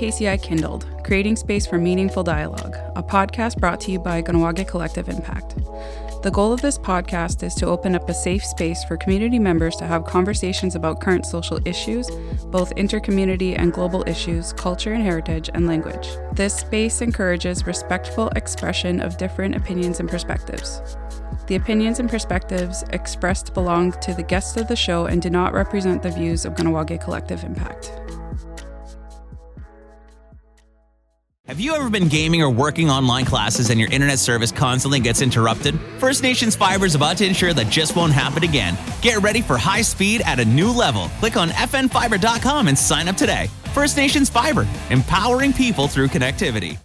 KCI Kindled, creating space for meaningful dialogue, a podcast brought to you by Kahnawake Collective Impact. The goal of this podcast is to open up a safe space for community members to have conversations about current social issues, both intercommunity and global issues, culture and heritage, and language. This space encourages respectful expression of different opinions and perspectives. The opinions and perspectives expressed belong to the guests of the show and do not represent the views of Kahnawake Collective Impact. Have you ever been gaming or working online classes and your internet service constantly gets interrupted? First Nations Fiber is about to ensure that just won't happen again. Get ready for high speed at a new level. Click on fnfiber.com and sign up today. First Nations Fiber, empowering people through connectivity.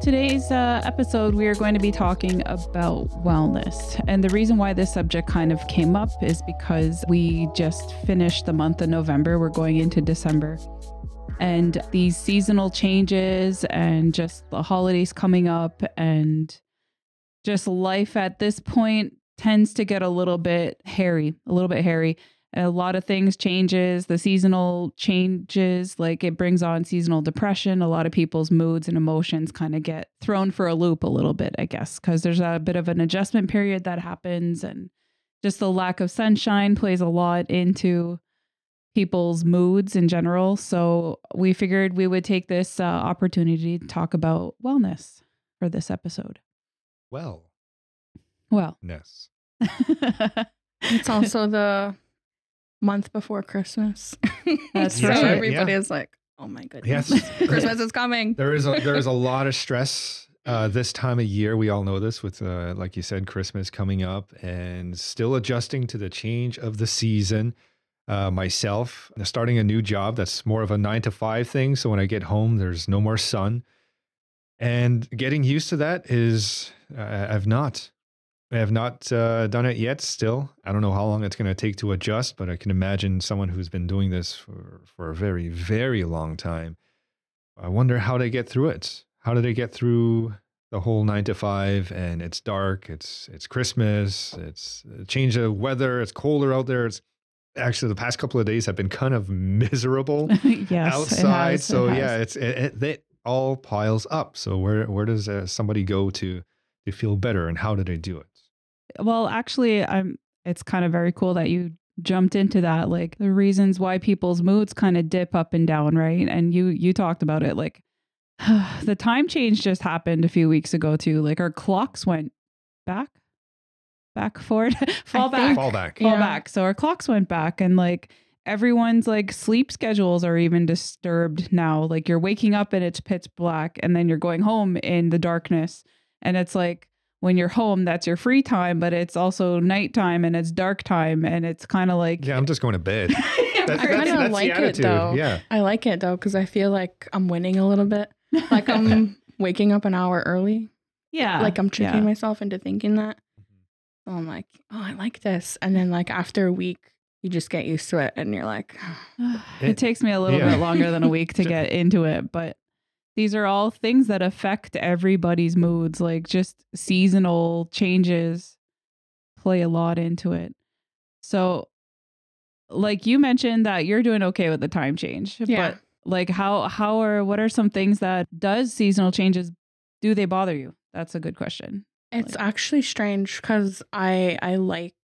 Today's uh, episode, we are going to be talking about wellness. And the reason why this subject kind of came up is because we just finished the month of November. We're going into December. And these seasonal changes and just the holidays coming up and just life at this point tends to get a little bit hairy, a little bit hairy a lot of things changes the seasonal changes like it brings on seasonal depression. A lot of people's moods and emotions kind of get thrown for a loop a little bit i guess because there's a bit of an adjustment period that happens and just the lack of sunshine plays a lot into people's moods in general. So we figured we would take this uh, opportunity to talk about wellness for this episode. Well. Well. Yes it's also the month before Christmas. That's so right. Everybody yeah. is like, "Oh my goodness, yes. Christmas is coming." There is a, there is a lot of stress uh, this time of year. We all know this with, uh, like you said, Christmas coming up and still adjusting to the change of the season. Uh, myself starting a new job that's more of a nine to five thing. So when I get home, there's no more sun, and getting used to that is uh, I've not I have not uh, done it yet. Still, I don't know how long it's going to take to adjust, but I can imagine someone who's been doing this for for a very very long time. I wonder how they get through it. How do they get through the whole nine to five? And it's dark. It's it's Christmas. It's a change of weather. It's colder out there. It's actually the past couple of days have been kind of miserable yes, outside. Has, so it yeah, it's it, it, it, all piles up. So where where does uh, somebody go to to feel better, and how do they do it? Well, actually, I'm it's kind of very cool that you jumped into that like the reasons why people's moods kind of dip up and down, right? And you you talked about it like the time change just happened a few weeks ago too. Like our clocks went back back forward, fall back, fall back, fall yeah. back. So our clocks went back and like everyone's like sleep schedules are even disturbed now. Like you're waking up and it's pitch black and then you're going home in the darkness and it's like when you're home, that's your free time, but it's also nighttime and it's dark time. And it's kind of like. Yeah, I'm just going to bed. That's, I kind of like it though. Yeah. I like it though, because I feel like I'm winning a little bit. Like I'm waking up an hour early. Yeah. Like I'm tricking yeah. myself into thinking that. So I'm like, oh, I like this. And then like after a week, you just get used to it and you're like, ah. it, it takes me a little yeah. bit longer than a week to get into it, but these are all things that affect everybody's moods, like just seasonal changes play a lot into it. So, like you mentioned that you're doing okay with the time change, yeah. but like how how are what are some things that does seasonal changes do they bother you? That's a good question. It's like, actually strange cuz I I like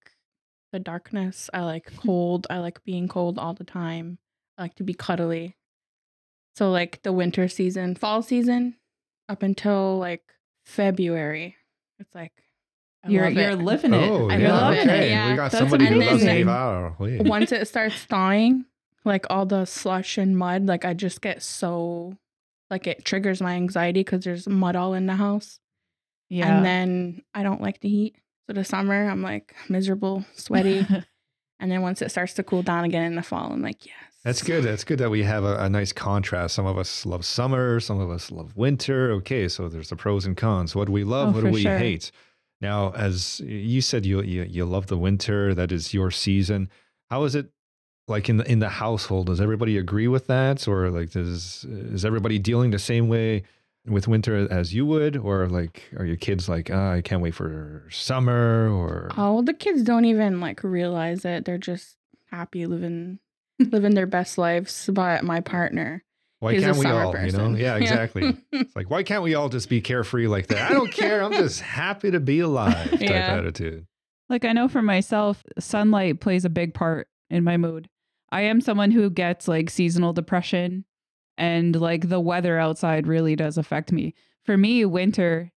the darkness. I like mm-hmm. cold. I like being cold all the time. I like to be cuddly. So like the winter season, fall season, up until like February, it's like I you're you're it. living it. Oh, I yeah, love okay. it. Yeah. We got That's somebody who loves amazing. it. Once it starts thawing, like all the slush and mud, like I just get so like it triggers my anxiety because there's mud all in the house. Yeah. And then I don't like the heat. So the summer, I'm like miserable, sweaty. and then once it starts to cool down again in the fall, I'm like, yes. That's good. That's good that we have a, a, nice contrast. Some of us love summer, some of us love winter. Okay, so there's the pros and cons. What do we love? Oh, what do we sure. hate? Now, as you said, you, you you love the winter. That is your season. How is it like in the in the household? Does everybody agree with that, or like does is everybody dealing the same way with winter as you would, or like are your kids like oh, I can't wait for summer? Or oh, the kids don't even like realize it. They're just happy living living their best lives, but my partner. Why he's a can't we summer all? You know? person. Yeah, exactly. it's like why can't we all just be carefree like that? I don't care. I'm just happy to be alive. Type Yeah. attitude. Like I know for myself, sunlight plays a big part in my mood. I am someone who gets like seasonal depression and like the weather outside really does affect me. For me, winter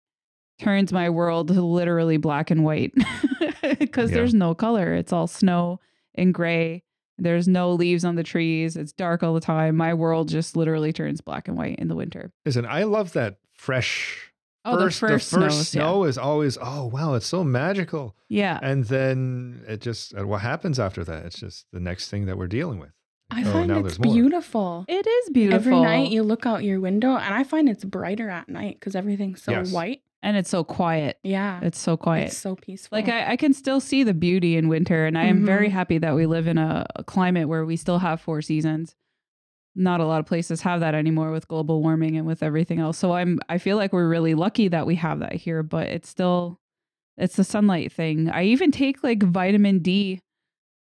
turns my world literally black and white because Yeah. there's no color. It's all snow and gray. There's no leaves on the trees. It's dark all the time. My world just literally turns black and white in the winter. Listen, I love that fresh. Oh, first, the first, the first snows, yeah. snow is always oh wow, it's so magical. Yeah. And then it just what happens after that? It's just the next thing that we're dealing with. I Oh, find it's beautiful. It is beautiful. Every night you look out your window, and I find it's brighter at night because everything's so Yes. white. And it's so quiet. Yeah, It's so quiet. it's so peaceful. Like I, I can still see the beauty in winter, and I am very Mhm. happy that we live in a, a climate where we still have four seasons. Not a lot of places have that anymore with global warming and with everything else. So I'm I feel like we're really lucky that we have that here, but it's still it's the sunlight thing. I even take like vitamin D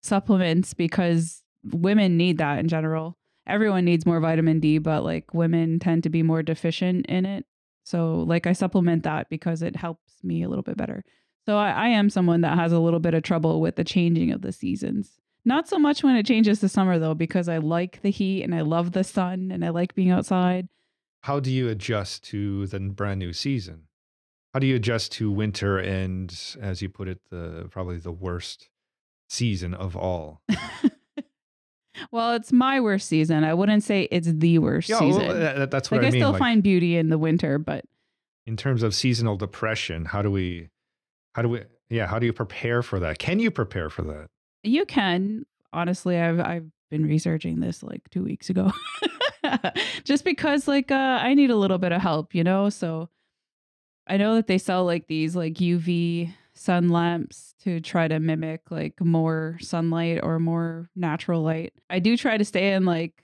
supplements because women need that in general. Everyone needs more vitamin D, but like women tend to be more deficient in it. So like I supplement that because it helps me a little bit better. So I, I am someone that has a little bit of trouble with the changing of the seasons. Not so much when it changes to summer though, because I like the heat and I love the sun and I like being outside. How do you adjust to the brand new season? How do you adjust to winter and, as you put it, the probably the worst season of all? well, it's my worst season. I wouldn't say it's the worst Yeah, well, season. that- that's what like I, I mean. still like, find beauty in the winter, but in terms of seasonal depression, how do we, how do we, yeah, how do you prepare for that? Can you prepare for that? You can. Honestly, I've I've been researching this like 2 weeks ago. Just because like uh I need a little bit of help, you know? So I know that they sell like these like UV sun lamps to try to mimic like more sunlight or more natural light. I do try to stay in like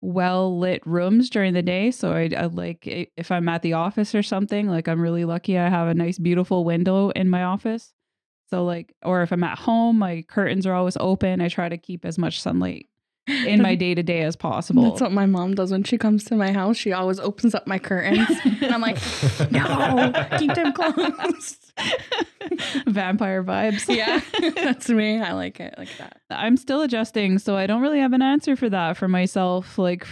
well lit rooms during the day. So I, I like if I'm at the office or something, like I'm really lucky I have a nice beautiful window in my office. So like or if I'm at home, my curtains are always open. I try to keep as much sunlight in my day to day as possible. That's what my mom does when she comes to my house. She always opens up my curtains, and I'm like, no, keep them closed. Vampire vibes. yeah, that's me. I like it like that. I'm still adjusting, so I don't really have an answer for that for myself. Like,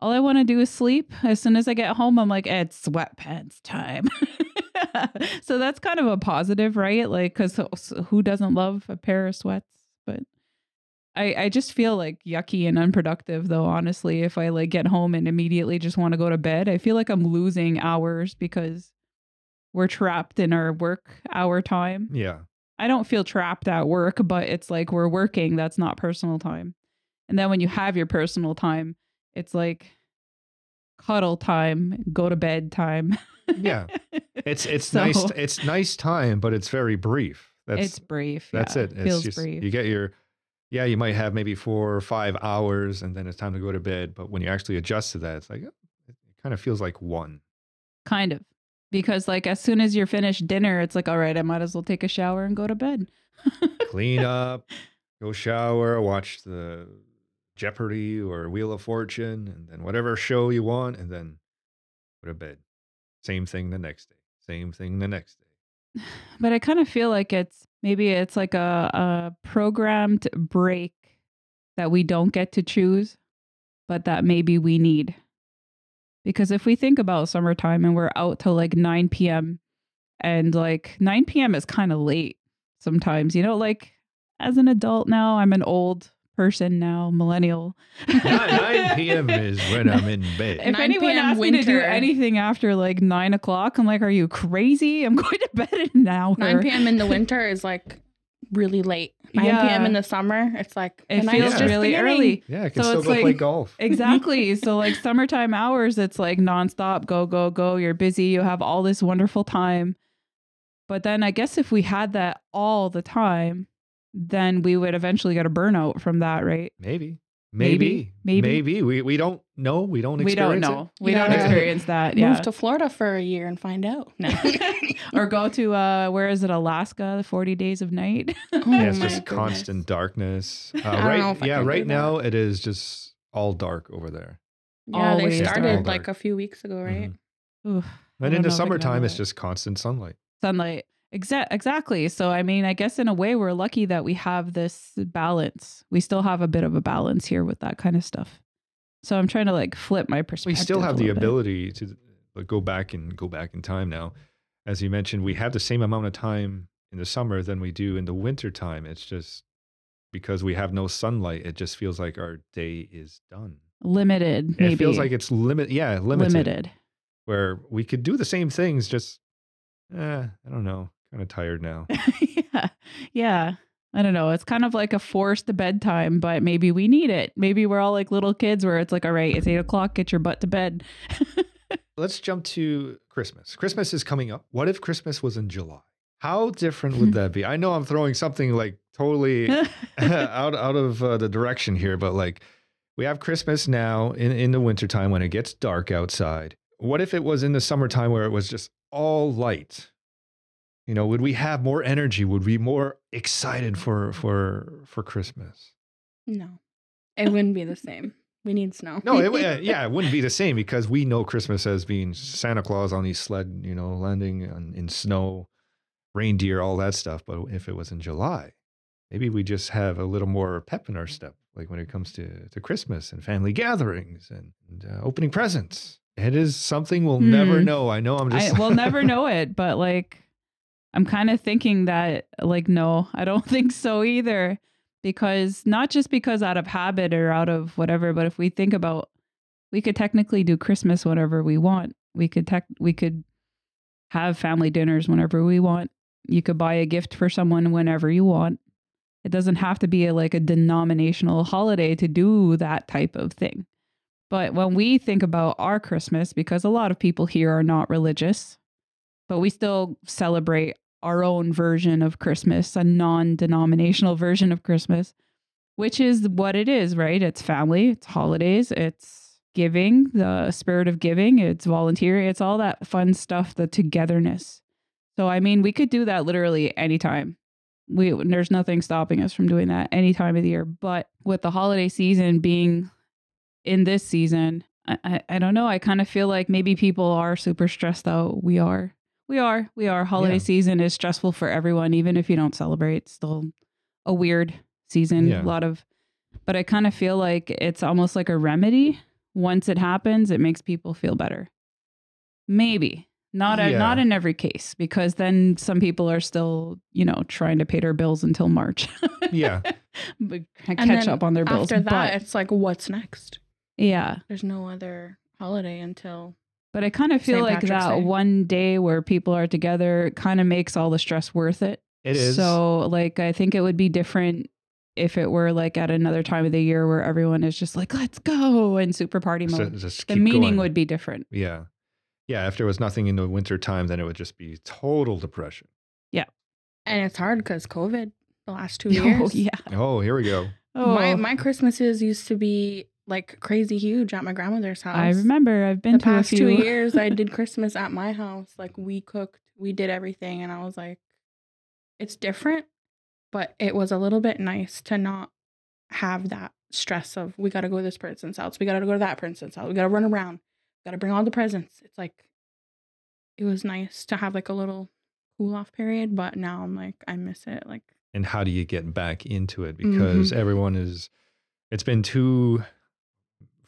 all I want to do is sleep. As soon as I get home, I'm like, it's sweatpants time. so that's kind of a positive, right? Like, because who doesn't love a pair of sweats? But I, I just feel like yucky and unproductive, though, honestly. If I like get home and immediately just want to go to bed, I feel like I'm losing hours because we're trapped in our work hour time. yeah. I don't feel trapped at work, but it's like we're working. That's not personal time. And then when you have your personal time, it's like cuddle time, go to bed time. Yeah. It's it's So- nice it's nice time, but it's very brief. That's it's brief. that's yeah. it. It's feels just brief. you get your yeah, you might have maybe four or five hours and then it's time to go to bed. But when you actually adjust to that, it's like it kind of feels like one. kind of. Because like as soon as you're finished dinner, it's like, all right, I might as well take a shower and go to bed. Clean up, go shower, watch the Jeopardy or Wheel of Fortune, and then whatever show you want, and then go to bed. Same thing the next day. Same thing the next day. but I kind of feel like it's maybe it's like a, a programmed break that we don't get to choose, but that maybe we need. Because if we think about summertime and we're out till like 9 p.m., and like 9 p.m. is kind of late sometimes, you know, like as an adult now, I'm an old person now, millennial. 9, 9 p.m. is when I'm in bed. If anyone p.m. asks me to do anything after like nine o'clock, I'm like, are you crazy? I'm going to bed in an hour. 9 p.m. in the winter is like really late. 9 Yeah. p.m. in the summer, it's like It feels Yeah. just really beginning. early. Yeah, I can So still it's go play like- golf. Exactly. so like summertime hours, it's like nonstop, go, go, go. You're busy. You have all this wonderful time. But then I guess if we had that all the time, then we would eventually get a burnout from that, right? Maybe. Maybe, Maybe. maybe, We we don't know. We don't. we don't experience it. know. We You don't gotta experience that. Yeah. Move to Florida for a year and find out. No. or go to uh where is it Alaska the 40 days of night Oh Yeah, it's my just goodness. constant darkness. Uh, don't right. if I yeah, can do right that. now it is just all dark over there. Yeah, Always they started All like a few weeks ago, right? Mhm. Oof. I And don't in the if I can summertime, handle it's it. just constant sunlight. sunlight Exa- exactly so i mean i guess in a way we're lucky that we have this balance we still have a bit of a balance here with that kind of stuff so i'm trying to like flip my perspective. We still have the little bit. ability to like, go back and go back in time now. As you mentioned, we have the same amount of time in the summer than we do in the winter time. It's just because we have no sunlight, it just feels like our day is done. limited maybe It feels like it's limit. Yeah, limited. limited Where we could do the same things, just eh, I don't know. Kind of tired now. yeah yeah i don't know it's kind of like a forced bedtime but maybe we need it maybe we're all like little kids where it's like all right it's eight o'clock get your butt to bed Let's jump to Christmas. Christmas is coming up. What if Christmas was in July? How different would that be? I know I'm throwing something like totally out out of uh, the direction here, but like we have Christmas now in in the wintertime when it gets dark outside. What if it was in the summertime where it was just all light? You know, would we have more energy? Would we be more excited for for for Christmas? No, it wouldn't be the same. We need snow. No, it, uh, yeah, it wouldn't be the same because we know Christmas as being Santa Claus on his sled, you know, landing on, in snow, reindeer, all that stuff. But if it was in July, maybe we just have a little more pep in our step, like when it comes to, to Christmas and family gatherings and, and uh, opening presents. It is something we'll never Hmm. know. I know I'm I, just. we'll never know it, but like, I'm kind of thinking that, like, no, I don't think so either. Because not just because out of habit or out of whatever, but if we think about, we could technically do Christmas whenever we want. We could tech, we could have family dinners whenever we want. You could buy a gift for someone whenever you want. It doesn't have to be a, like a denominational holiday to do that type of thing. But when we think about our Christmas, because a lot of people here are not religious, but we still celebrate our own version of Christmas, a non denominational version of Christmas, which is what it is, right? It's family, it's holidays, it's giving, the spirit of giving, it's volunteering, it's all that fun stuff, the togetherness. So, I mean, we could do that literally anytime. We, there's nothing stopping us from doing that any time of the year. But with the holiday season being in this season, I, I, I don't know. I kind of feel like maybe people are super stressed out. We are. We are. We are. Holiday Yeah. season is stressful for everyone, even if you don't celebrate. It's still a weird season. Yeah. A lot of, but I kind of feel like it's almost like a remedy. Once it happens, it makes people feel better. Maybe not. A, Yeah. not in every case, because then some people are still, you know, trying to pay their bills until March. yeah. but And catch then up on their bills. After that, but it's like, what's next? yeah, There's no other holiday until But I kind of feel St. like Patrick's that Day. one day where people are together kind of makes all the stress worth it. It is. So, like, I think it would be different if it were like at another time of the year where everyone is just like, let's go and super party So uh, mode. just the keep meaning going. would be different. Yeah. Yeah. If there was nothing in the winter time, then it would just be total depression. Yeah. And it's hard because COVID the last two oh, years. Oh, yeah. Oh, here we go. Oh, My my Christmases used to be like crazy huge at my grandmother's house. I remember I've been the to past a few. two years I did Christmas at my house. Like we cooked, we did everything, and I was like, it's different, but it was a little bit nice to not have that stress of we got to go to this person's house, we got to go to that person's house, we got to run around, got to bring all the presents. It's like it was nice to have like a little cool off period, but now I'm like I miss it. Like and how do you get back into it because mm-hmm. everyone is it's been two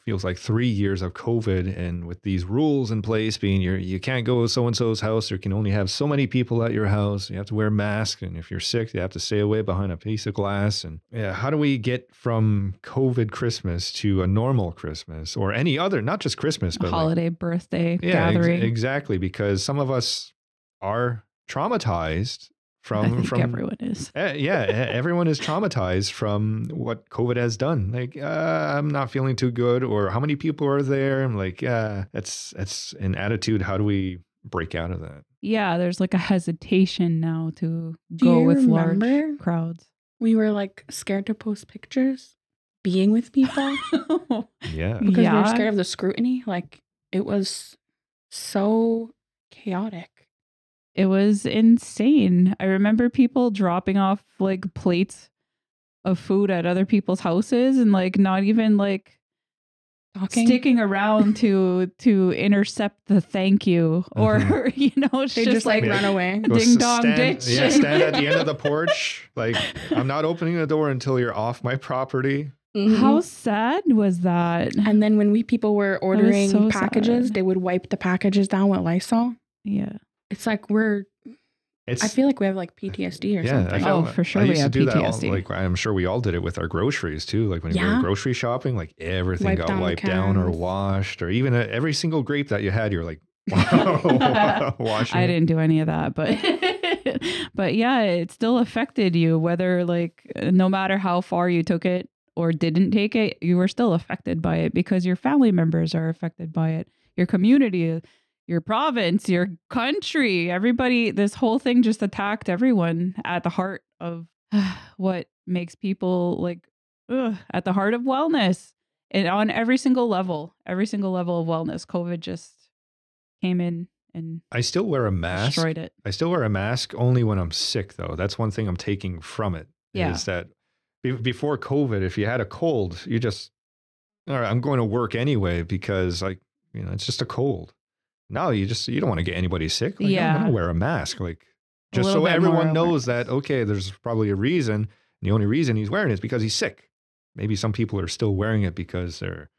feels like three years of covid and with these rules in place being you you can't go to so and so's house you can only have so many people at your house you have to wear masks, and if you're sick you have to stay away behind a piece of glass and yeah how do we get from covid christmas to a normal christmas or any other not just christmas but like- holiday, birthday, yeah ex- gathering. exactly because some of us are traumatized from think from everyone is. Eh, yeah, e- everyone is traumatized from what COVID has done. Like, uh, I'm not feeling too good, or how many people are there? I'm like, yeah, that's that's an attitude. How do we break out of that? Yeah, there's like a hesitation now to Do go with remember? large crowds. we were like scared to post pictures being with people Yeah. because we were scared of the scrutiny. Like it was so chaotic. It was insane. I remember people dropping off like plates of food at other people's houses and like not even like Talking. sticking around to to intercept the thank you or you know it's they just, just like Yeah. run away. ding dong stand, ditch. Yeah, stand at the end of the porch. Like, I'm not opening the door until you're off my property. Mhm. how sad was that And then when we people were ordering so packages, sad. they would wipe the packages down with Lysol. yeah It's like we're. It's I feel like we have like PTSD or yeah, something. I Oh, for sure I we used have to do that. All, PTSD. like I'm sure we all did it with our groceries too. Like when we Yeah. were grocery shopping, like everything Wipe got down wiped down or washed, or even uh, every single grape that you had, you're like, wow, washing. I didn't do any of that, but but yeah, it still affected you whether like no matter how far you took it or didn't take it, you were still affected by it because your family members are affected by it. Your community, your province, your country, everybody this whole thing just attacked everyone at the heart of what makes people like ugh, at the heart of wellness and on every single level, every single level of wellness, COVID just came in and I still wear a mask. destroyed it. I still wear a mask only when I'm sick, though. That's one thing I'm taking from it. Yeah. Is that be- before COVID, if you had a cold, you just, all right, I'm going to work anyway because, like, you know, it's just a cold. Now you just, you don't want to get anybody sick. Like, Yeah. I'm wear a mask. Like, just so everyone knows that, okay, there's probably a reason. The only reason he's wearing it is because he's sick. Maybe some people are still wearing it because they're,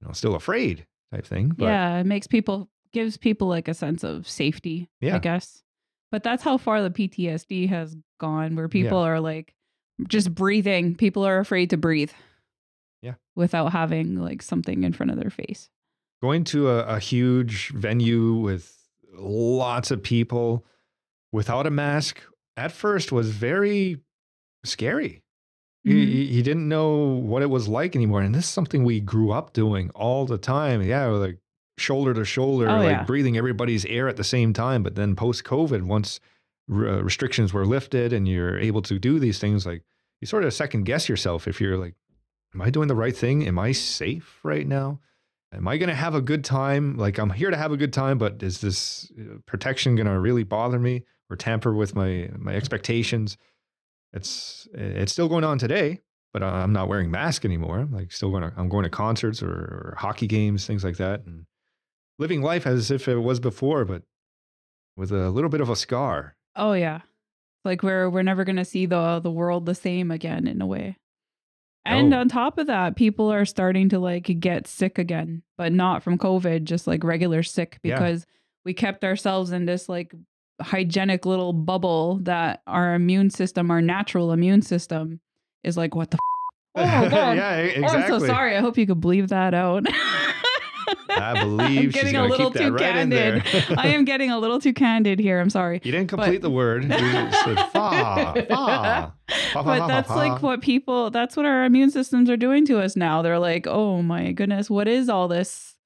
you know, still afraid type thing. But yeah, it makes people gives people like a sense of safety, Yeah, I guess. But that's how far the PTSD has gone where people are like just breathing. People are afraid to breathe. Yeah. Without having like something in front of their face. Going to a, a huge venue with lots of people without a mask at first was very scary. Mhm. He, he didn't know what it was like anymore. And this is something we grew up doing all the time. Yeah, like shoulder to shoulder, Oh, like yeah. breathing everybody's air at the same time. But then post COVID, once re- uh, restrictions were lifted and you're able to do these things, like you sort of second guess yourself if you're like, am I doing the right thing? Am I safe right now? Am I going to have a good time? Like I'm here to have a good time, but is this uh, protection going to really bother me or tamper with my my expectations? It's it's still going on today, but I'm not wearing mask anymore. I'm like still going to I'm going to concerts or, or hockey games, things like that, and living life as if it was before, but with a little bit of a scar. Oh yeah. Like we're we're never gonna see the the world the same again in a way. And oh. on top of that, people are starting to like get sick again, but not from COVID, just like regular sick Yeah. because we kept ourselves in this like hygienic little bubble that our immune system, our natural immune system, is like, what the f- Oh, God. yeah, e- Oh, exactly. I'm so sorry. I hope you could believe that out. I believe I'm she's getting a gonna little keep that too right in there. candid. I am getting a little too candid here. I'm sorry. You didn't complete the word. You said fa, fa. Fa, fa, but fa, that's fa, like fa. what people that's what our immune systems are doing to us now they're like oh my goodness what is all this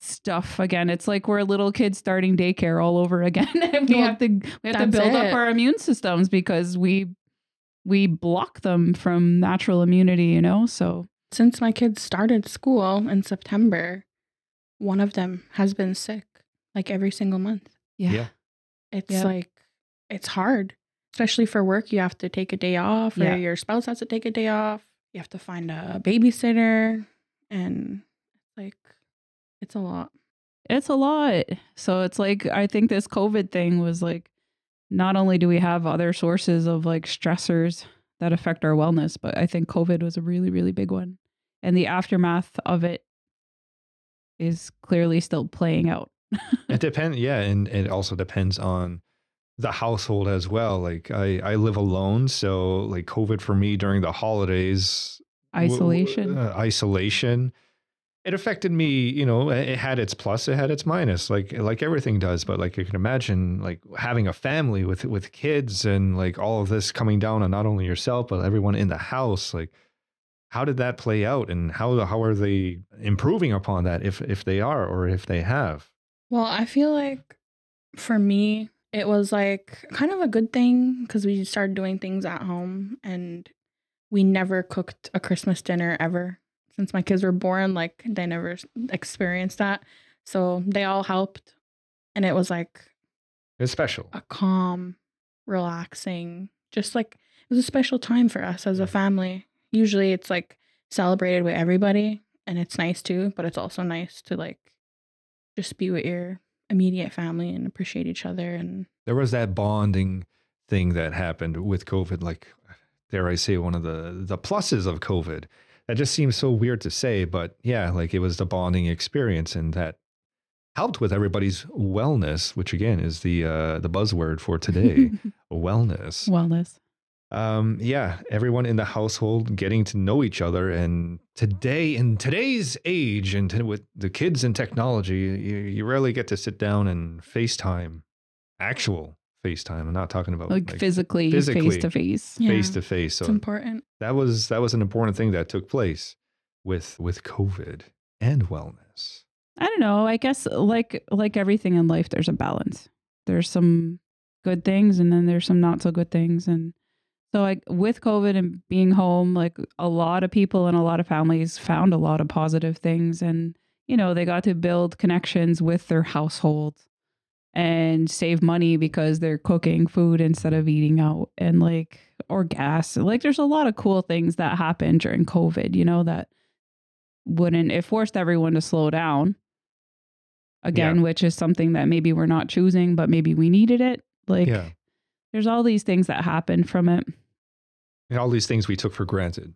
stuff again it's like we're little kids starting daycare all over again and we Well, have to we have to build it. up our immune systems because we we block them from natural immunity you know so Since my kids started school in September, one of them has been sick like every single month. yeah, Yeah. It's Yep. like it's hard, especially for work. You have to take a day off, or Yeah. your spouse has to take a day off. You have to find a babysitter, and like it's a lot. it's a lot so it's like i think this covid thing was like not only do we have other sources of like stressors that affect our wellness but i think covid was a really really big one and the aftermath of it is clearly still playing out It depends. Yeah, and it also depends on the household as well. Like I, I live alone, so like COVID for me during the holidays, w- isolation uh, isolation. It affected me. You know, it had its plus, it had its minus, like like everything does. But like you can imagine, like having a family with with kids and like all of this coming down on not only yourself but everyone in the house. Like, how did that play out, and how how are they improving upon that if if they are or if they have? Well, I feel like for me, it was like kind of a good thing because we started doing things at home and we never cooked a Christmas dinner ever since my kids were born. Like they never experienced that. So they all helped. And it was like It's special. a calm, relaxing, just like it was a special time for us as a family. Usually it's like celebrated with everybody and it's nice too, but it's also nice to like just be with your immediate family and appreciate each other and There was that bonding thing that happened with COVID. Like, dare I say, one of the the pluses of COVID. That just seems so weird to say, but yeah, like it was the bonding experience, and that helped with everybody's wellness, which again is the uh, the buzzword for today, wellness. Wellness. Um yeah everyone in the household getting to know each other and today in today's age and to, with the kids and technology you, you rarely get to sit down and facetime actual facetime i'm not talking about Like, physically, physically. face to face. Face to face it's so important. that was that was an important thing that took place with with covid and wellness I don't know. I guess like like everything in life, there's a balance. There's some good things, and then there's some not so good things. And so, like with COVID and being home, like a lot of people and a lot of families found a lot of positive things, and you know they got to build connections with their household and save money because they're cooking food instead of eating out, and like or gas. Like there's a lot of cool things that happened during COVID. You know that wouldn't it forced everyone to slow down again, which is something that maybe we're not choosing, but maybe we needed it. Like, yeah there's all these things that happened from it. And all these things we took for granted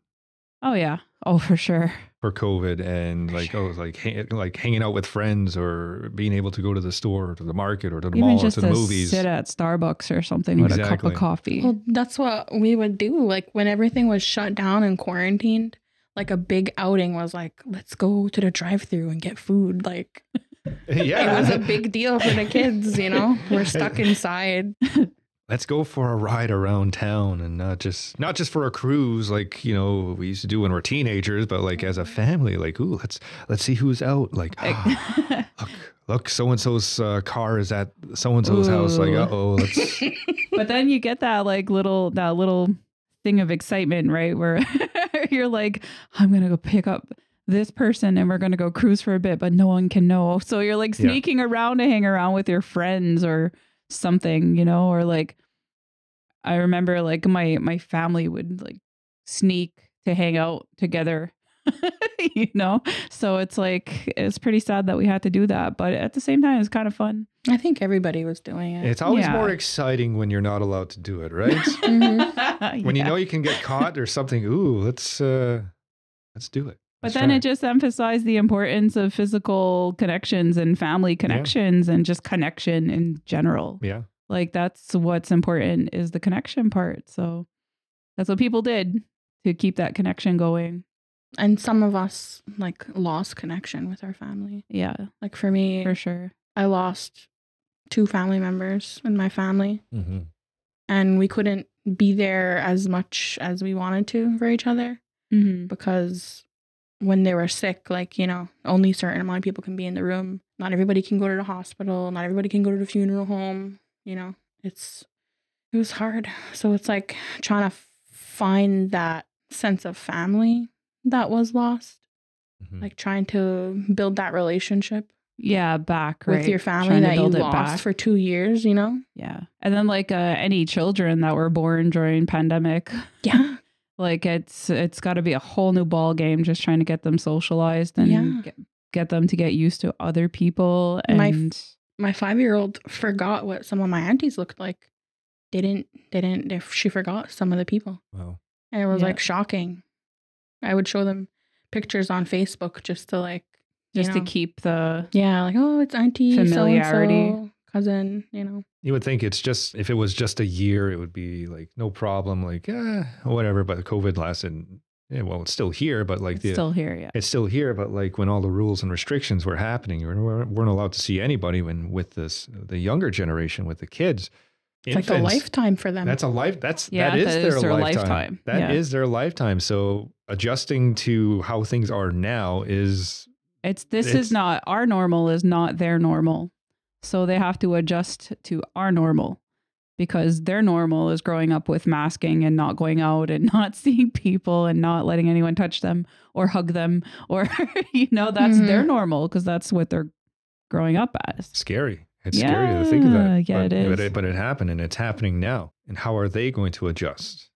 Oh, yeah. Oh, for sure. for COVID and like oh like hang, like hanging out with friends or being able to go to the store or to the market or to the Even mall or to to the movies. sit at Starbucks or something with a cup of coffee. Well, that's what we would do. Like when everything was shut down and quarantined, like a big outing was like, let's go to the drive-through and get food. Like yeah, it was a big deal for the kids, you know. We're stuck inside. Let's go for a ride around town and not just not just for a cruise like you know we used to do when we're teenagers, but like as a family. Like ooh, let's let's see who's out. Like ah, look look, so and so's uh, car is at so and so's house. Like uh oh, let's but then you get that like little that little thing of excitement, right? Where you're like, I'm gonna go pick up this person and we're gonna go cruise for a bit, but no one can know. So you're like Yeah. sneaking around to hang around with your friends or something, you know, or like I remember like my my family would like sneak to hang out together. you know? So it's like it's pretty sad that we had to do that, but at the same time it's kind of fun. I think everybody was doing it. It's always Yeah. more exciting when you're not allowed to do it, right? Mhm. when you know you can get caught or something. Ooh, let's uh let's do it. But Let's then try it just emphasized the importance of physical connections and family connections and just connection in general. yeah. Like that's what's important is the connection part. So that's what people did to keep that connection going. and some of us like lost connection with our family. Yeah, Like for me, for sure. I lost two family members in my family, Mm-hmm. and we couldn't be there as much as we wanted to for each other hmm because when they were sick, like, you know, only certain amount of people can be in the room. Not everybody can go to the hospital. Not everybody can go to the funeral home. You know, it's, it was hard. So it's like trying to find that sense of family that was lost, Mm-hmm. like trying to build that relationship Yeah, back with your family Trying that you lost back. for two years, you know? Yeah, and then like uh, any children that were born during pandemic, Yeah. like it's it's got to be a whole new ball game just trying to get them socialized and Yeah. get, get them to get used to other people My f- and My five year old forgot what some of my aunties looked like. Didn't, didn't, if she forgot some of the people. Wow. And it was Yeah. like shocking. I would show them pictures on Facebook just to like, just know, to keep the yeah, like, oh, it's auntie, Familiarity. so-and-so, cousin, you know. You would think it's just if it was just a year, it would be like no problem, like eh, whatever. But COVID lasted. Yeah, well, it's still here, but like it's the still here. Yeah, it's still here. But like when all the rules and restrictions were happening, we weren't weren't allowed to see anybody. When with this the younger generation, with the kids, It's like a lifetime for them. That's a life. That's Yeah, that is that their, is their lifetime. lifetime. That is Yeah. their lifetime. So adjusting to how things are now is it's this It's- is not our normal is not their normal, so they have to adjust to our normal because their normal is growing up with masking and not going out and not seeing people and not letting anyone touch them or hug them or you know that's Mhm. their normal because that's what they're growing up as. Scary. It's scary to think of that. yeah, but, it But it, but it happened and it's happening now. And how are they going to adjust?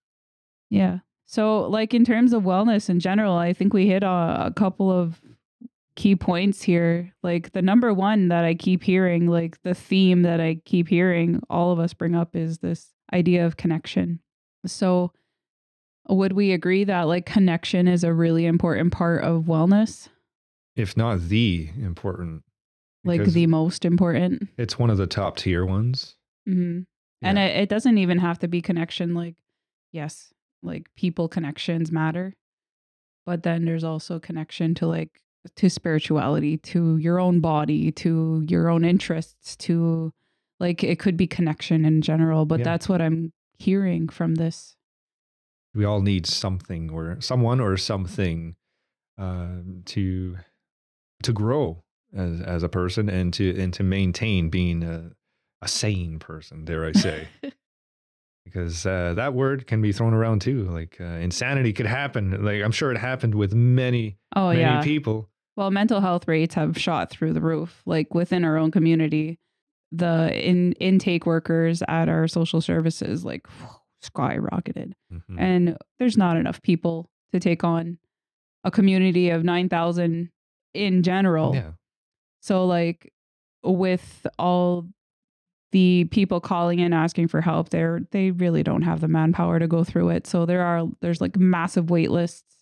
Yeah. So, like in terms of wellness in general, I think we hit a, a couple of key points here. Like the number one that I keep hearing, like the theme that I keep hearing all of us bring up is this idea of connection. So, would we agree that like connection is a really important part of wellness? If not the important. Like the most important? It's one of the top tier ones. hmm And Yeah. it, it doesn't even have to be connection. Like, yes, like people connections matter, but then there's also connection to like to spirituality, to your own body, to your own interests, to like it could be connection in general. But Yeah. that's what I'm hearing from this. we all need something or someone or something uh, to to grow as as a person and to and to maintain being a, a sane person dare i say because uh, that word can be thrown around too like uh, insanity could happen like i'm sure it happened with many Oh many yeah. people Well, mental health rates have shot through the roof. Like within our own community, the in intake workers at our social services like skyrocketed. Mhm. and there's not enough people to take on a community of 9000 in general yeah so like with all the people calling in asking for help they're they really don't have the manpower to go through it so there are there's like massive wait lists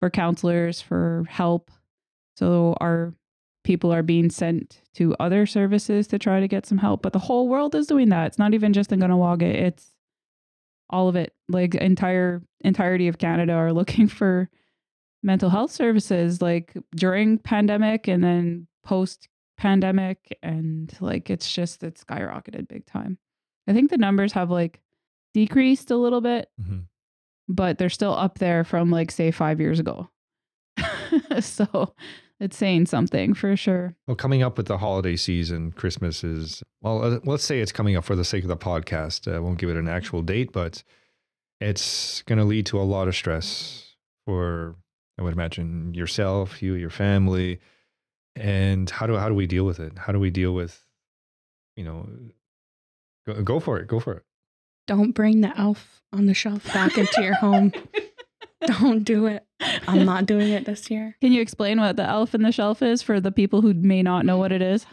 for counselors for help so our people are being sent to other services to try to get some help but the whole world is doing that. It's not even just in Kahnawake it's all of it. Like entire entirety of canada are looking for mental health services like during pandemic and then post pandemic and like it's just it's skyrocketed big time. I think the numbers have like decreased a little bit Mhm. but they're still up there from like say five years ago. So it's saying something for sure Well, coming up with the holiday season, Christmas is, well, uh, let's say it's coming up for the sake of the podcast. I won't give it an actual date, but it's going to lead to a lot of stress for, I would imagine, yourself, you, your family. And how do, how do we deal with it? How do we deal with, you know, go, go for it, go for it. Don't bring the elf on the shelf back into your home. Don't do it. I'm not doing it this year. can you explain what the elf in the shelf is for the people who may not know what it is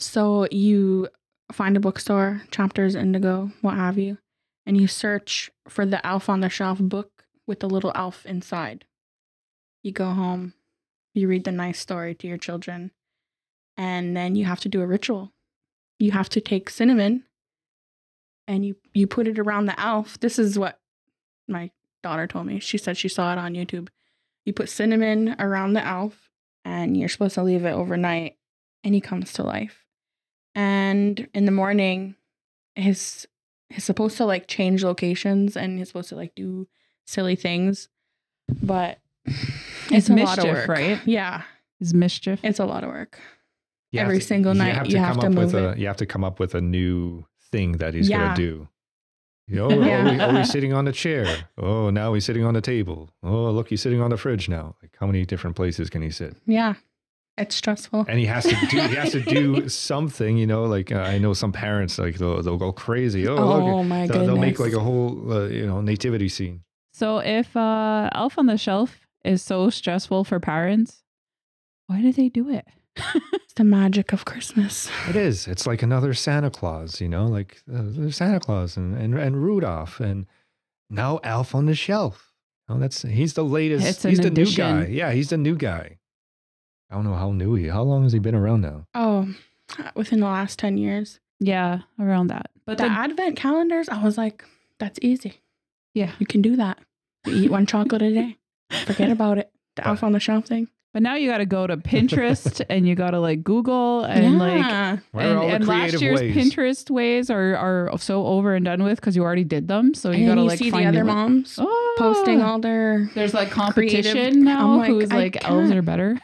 So you find a bookstore, chapters, indigo, what have you, and you search for the elf on the shelf book with the little elf inside. You go home, you read the nice story to your children, and then you have to do a ritual. You have to take cinnamon and you you put it around the elf. This is what my daughter told me. She said she saw it on YouTube. You put cinnamon around the elf and you're supposed to leave it overnight and he comes to life. And in the morning, his he's supposed to like change locations and he's supposed to like do silly things. But It's it's, a lot of mischief, work. right? Yeah. is mischief It's a lot of work. You Every to- single night, you have come to up move with a, it. you have to come up with a new thing that he's Yeah. going to do. You know, oh, Yeah. he- oh, he's sitting on the chair. Oh, now he's sitting on the table. Oh, look, he's sitting on the fridge now. Like, how many different places can he sit? Yeah. It's stressful. And he has to do. he has to do something. You know, like uh, I know some parents like they'll, they'll go crazy. Oh, look, Oh my they'll, goodness. they'll make like a whole uh, you know nativity scene. So if uh Elf on the Shelf is so stressful for parents, why do they do it? It's the magic of Christmas. It is. It's like another Santa Claus. You know, like uh, there's Santa Claus and, and and Rudolph and now Alf on the Shelf. Oh, that's he's the latest. It's an he's the addition. new guy. Yeah, he's the new guy. I don't know how new he. How long has he been around now? Oh, within the last 10 years. Yeah, around that. But the the, advent calendars, I was like, that's easy. Yeah. You can do that. You eat one chocolate a day. Forget about it. The elf on the shelf thing. But now you got to go to Pinterest and you got to like Google and like yeah. Where and, and last year's ways? Pinterest ways are are so over and done with because you already did them. So you got to you like see find the other moms Oh. posting all their. There's like creative- competition now. Like, who's I like elves can't. are better.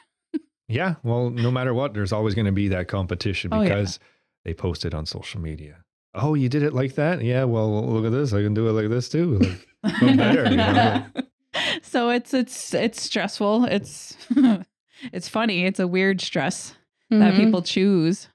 Yeah. Well, no matter what, there's always going to be that competition Oh, yeah. because they post it on social media. oh, you did it like that? Yeah. Well, look at this. I can do it like this too. Like, better. You know? So it's it's it's stressful. It's it's funny. It's a weird stress that Mhm. people choose,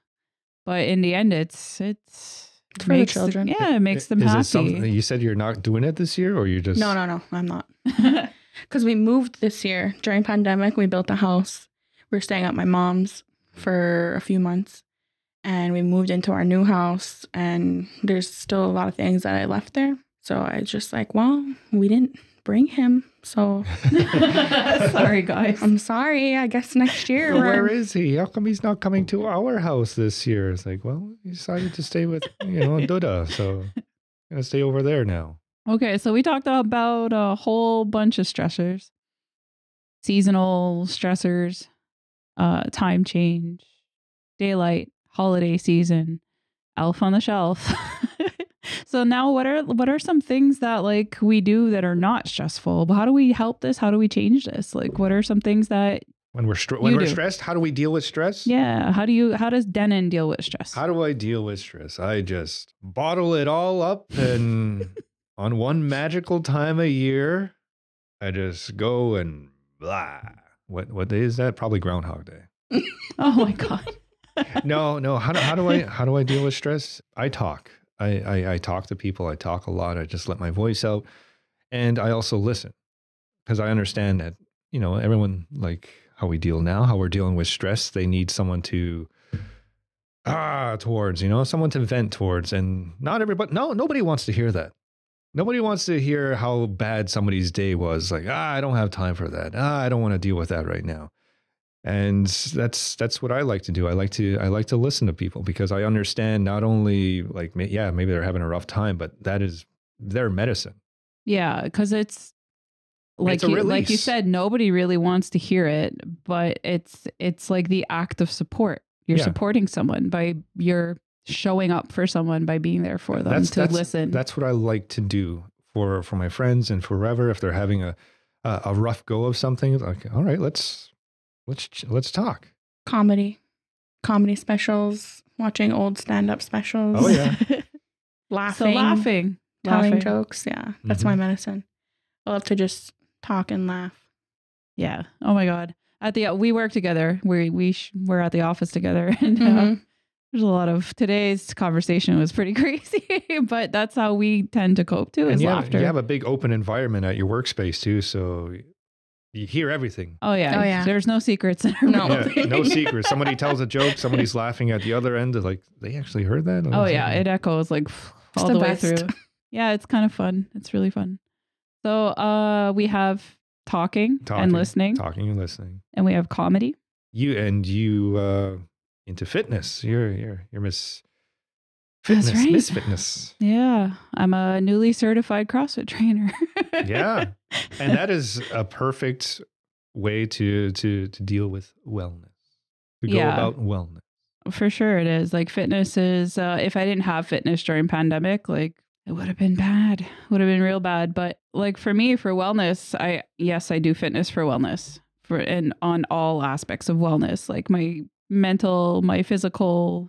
but in the end, it's it's It's for the makes children. yeah, it makes them Is it happy. something you said you're not doing it this year, or you just No, no, no, I'm not. Because we moved this year during pandemic. We built a house. We were staying at my mom's for a few months, and we moved into our new house. And there's still a lot of things that I left there. So I just like, well, we didn't bring him, so Sorry, guys. I'm sorry. I guess next year. Well, where he? How come he's not coming to our house this year? It's like, well, he decided to stay with you know Duda, so gonna stay over there now. Okay, so we talked about a whole bunch of stressors, seasonal stressors, uh, time change, daylight, holiday season, elf on the shelf. so now, what are what are some things that like we do that are not stressful? But how do we help this? How do we change this? Like, what are some things that When we're str- when You we're do. stressed, how do we deal with stress? yeah? How do you how does Denon deal with stress? How do I deal with stress? I just bottle it all up and on one magical time of year, I just go and blah. What what day is that? Probably Groundhog Day. oh my god. no, no. How do, how do I how do I deal with stress? I talk. I, I I talk to people. I talk a lot. I just let my voice out, and I also listen because I understand that you know everyone like how we deal now, how we're dealing with stress. They need someone to ah towards, you know, someone to vent towards, and not everybody. No, nobody wants to hear that. Nobody wants to hear how bad somebody's day was. Like, ah, I don't have time for that. Ah, I don't want to deal with that right now and that's that's what I like to do. I like to I like to listen to people because I understand not only like yeah maybe they're having a rough time, but that is their medicine. Yeah, because it's like It's you, like you said, nobody really wants to hear it, but it's it's like the act of support. You're Yeah. supporting someone by you're showing up for someone by being there for them That's to that's, listen. That's what I like to do for for my friends and forever. If they're having a a, a rough go of something, like all right, let's let's let's talk. comedy, comedy specials, watching old stand-up specials. Oh, yeah. laughing, so laughing, telling laughing. jokes. Yeah, that's Mhm. my medicine. I love to just talk and laugh. Yeah. Oh my god. At the we work together. We we sh- we're at the office together, and uh, Mhm. there's a lot of today's conversation was pretty crazy, but that's how we tend to cope too And is you have, laughter. you have a big open environment at your workspace too, so you hear everything. oh yeah. Oh, yeah. There's no secrets. In our No. Yeah, no secret. Somebody tells a joke, somebody's laughing at the other end. They're like, they actually heard that. Oh yeah, it echoes like all the the, way through. Yeah, it's kind of fun. It's really fun. So uh we have talking, Talking, and listening, talking and listening. and we have comedy. You and you uh into fitness. You're you're you're Miss Fitness, right. Miss Fitness. Yeah, I'm a newly certified CrossFit trainer. Yeah. And that is a perfect way to to to deal with wellness. To go Yeah. about wellness. For sure it is. Like fitness is uh if I didn't have fitness during pandemic, like it would have been bad. Would have been real bad. But like for me, for wellness, I yes, I do fitness for wellness. For and on all aspects of wellness. Like my mental, my physical,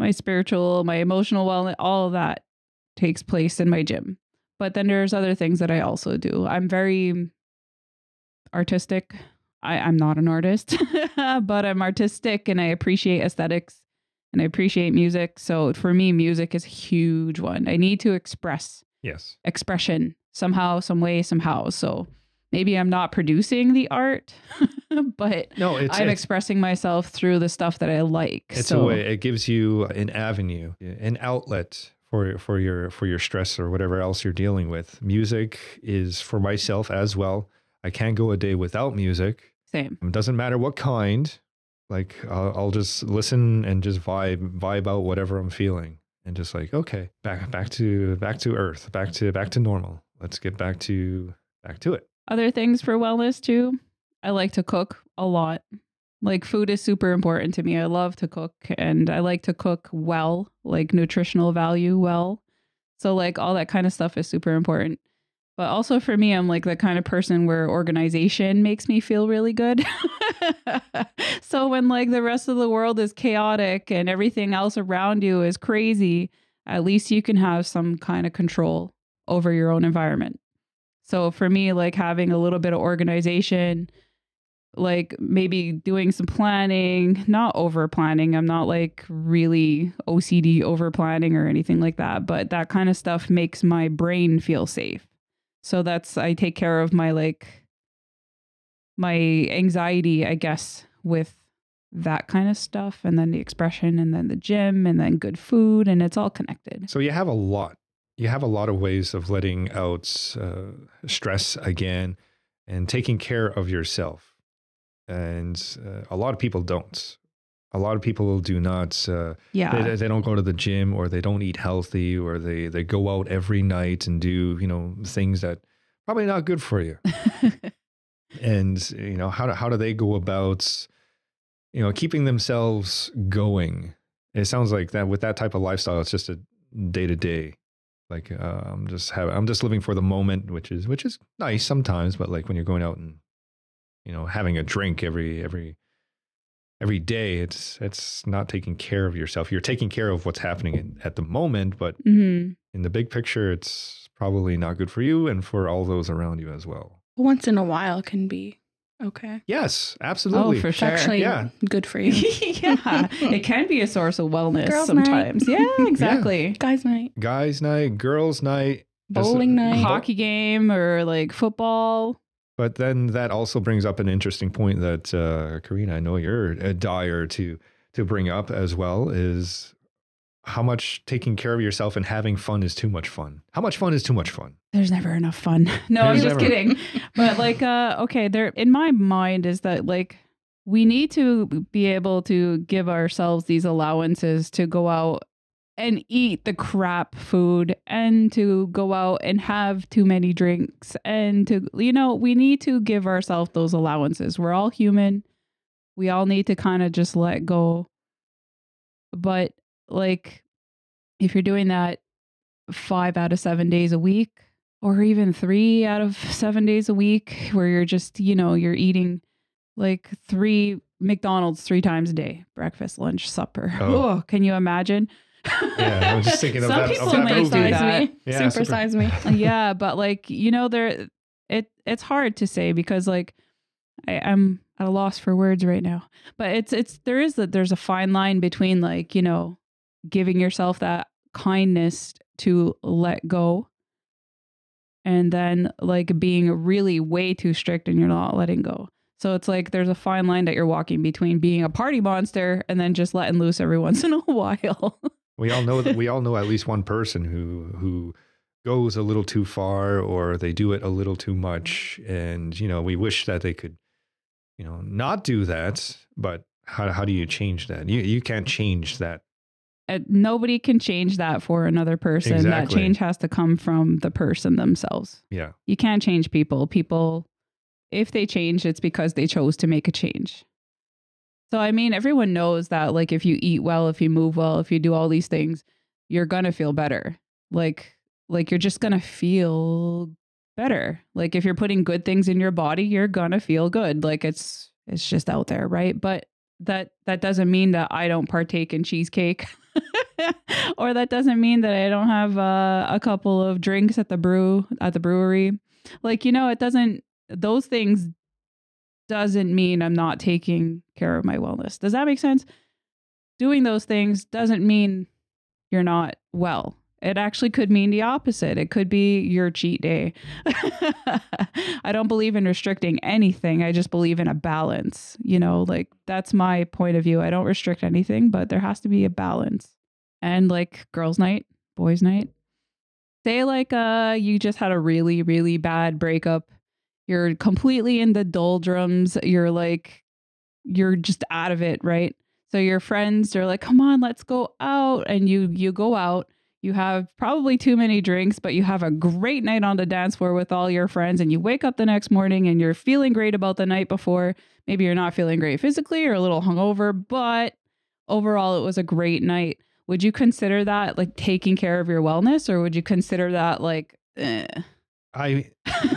my spiritual, my emotional wellness, all of that takes place in my gym. But then there's other things that I also do. I'm very artistic. I, I'm not an artist, but I'm artistic and I appreciate aesthetics and I appreciate music. So for me, music is a huge one. I need to express Yes. expression somehow, some way, somehow. So maybe I'm not producing the art, but No, I'm it's, expressing myself through the stuff that I like. it's so a way. It gives you an avenue, an outlet for for your for your stress or whatever else you're dealing with. Music is for myself as well. I can't go a day without music. same. It doesn't matter what kind. Like I'll, I'll just listen and just vibe vibe out whatever I'm feeling, and just like okay, back back to back to earth, back to back to normal. Let's get back to back to it. Other things for wellness too. I like to cook a lot. Like food is super important to me. I love to cook and I like to cook well, like nutritional value well. So like all that kind of stuff is super important. But also for me, I'm like the kind of person where organization makes me feel really good. so when like the rest of the world is chaotic and everything else around you is crazy, at least you can have some kind of control over your own environment. So for me, like having a little bit of organization, like maybe doing some planning, not over planning. I'm not like really OCD over planning or anything like that, but that kind of stuff makes my brain feel safe. So that's, I take care of my like, my anxiety, I guess, with that kind of stuff. And then the expression, and then the gym, and then good food, and it's all connected. So you have a lot. You have a lot of ways of letting out uh, stress again and taking care of yourself and uh, a lot of people don't. A lot of people do not. Uh, yeah, they, they, don't go to the gym, or they don't eat healthy, or they they go out every night and do you know things that probably not good for you. and you know how do, how do they go about you know keeping themselves going? It sounds like that with that type of lifestyle, it's just a day to day. Like uh, I'm just have I'm just living for the moment, which is which is nice sometimes, but like when you're going out and you know having a drink every every every day it's it's not taking care of yourself. You're taking care of what's happening in, at the moment but mm-hmm. in the big picture it's probably not good for you and for all those around you as well. Once in a while can be okay. Yes absolutely. oh for sure. actually yeah. good for you. Yeah it can be a source of wellness girls sometimes. Night. yeah. exactly. Yeah. guys night. Guys night girls night. Bowling night. Hockey game or like football. But then that also brings up an interesting point that uh, Karina, I know you're a dire to to bring up as well is how much taking care of yourself and having fun is too much fun. How much fun is too much fun? There's never enough fun. No, There's I'm just never... kidding. but like, uh, okay, there in my mind is that like we need to be able to give ourselves these allowances to go out and eat the crap food and to go out and have too many drinks and to you know we need to give ourselves those allowances we're all human we all need to kind of just let go but like if you're doing that 5 out of 7 days a week or even 3 out of 7 days a week where you're just you know you're eating like 3 McDonald's 3 times a day breakfast lunch supper oh, oh can you imagine yeah, I was just thinking of Some that. people of that size that. me, yeah, super, size me. yeah, but like you know, there it it's hard to say because like I, I'm at a loss for words right now. But it's it's there is that there's a fine line between like you know giving yourself that kindness to let go and then like being really way too strict and you're not letting go. So it's like there's a fine line that you're walking between being a party monster and then just letting loose every once in a while. We all know that we all know at least one person who who goes a little too far or they do it a little too much and you know we wish that they could you know not do that but how how do you change that you you can't change that Uh, nobody can change that for another person exactly. that change has to come from the person themselves yeah you can't change people people if they change it's because they chose to make a change so I mean, everyone knows that like if you eat well, if you move well, if you do all these things, you're gonna feel better. Like like you're just gonna feel better. Like if you're putting good things in your body, you're gonna feel good. Like it's it's just out there, right? But that that doesn't mean that I don't partake in cheesecake. or that doesn't mean that I don't have uh, a couple of drinks at the brew at the brewery. Like you know, it doesn't those things doesn't mean I'm not taking care of my wellness. Does that make sense? Doing those things doesn't mean you're not well. It actually could mean the opposite. It could be your cheat day. I don't believe in restricting anything. I just believe in a balance. You know, like that's my point of view. I don't restrict anything, but there has to be a balance. And like girls' night, boys' night. Say like uh you just had a really really bad breakup you're completely in the doldrums. You're like, you're just out of it, right? So your friends are like, come on, let's go out. And you you go out. You have probably too many drinks, but you have a great night on the dance floor with all your friends. And you wake up the next morning and you're feeling great about the night before. Maybe you're not feeling great physically or a little hungover, but overall, it was a great night. Would you consider that like taking care of your wellness or would you consider that like, eh? I,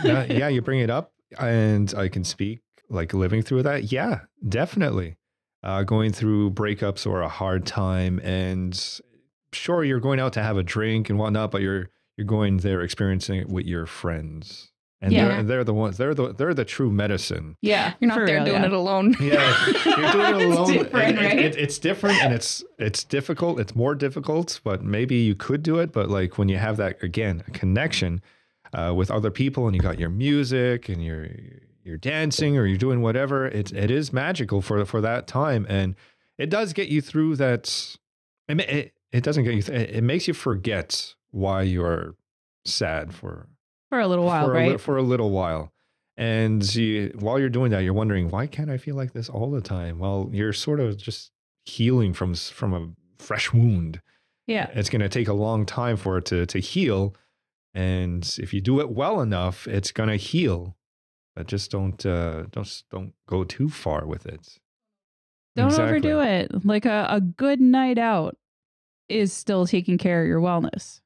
yeah, you bring it up and I can speak like living through that. Yeah, definitely. Uh, going through breakups or a hard time and sure you're going out to have a drink and whatnot, but you're you're going there experiencing it with your friends. And Yeah. they're, and they're the ones they're the they're the true medicine. Yeah, You're not for there real, doing yeah. it alone. Yeah, you're doing it It's alone. different, It- it- right? it- it's different and it's it's difficult. It's more difficult, but maybe you could do it. But like when you have that again, a connection uh, with other people, and you got your music and you're you're dancing or you're doing whatever, it it is magical for for that time, and it does get you through that. It it, it doesn't get you. Th- it makes you forget why you're sad for for a little while, for a, li- right? for a little while. And you, while you're doing that, you're wondering why can't I feel like this all the time? Well, you're sort of just healing from from a fresh wound. yeah, It's going to take a long time for it to to heal, and if you do it well enough, it's going to heal. But just don't uh, don't don't go too far with it. don't Exactly. overdo it. Like a, a good night out is still taking care of your wellness.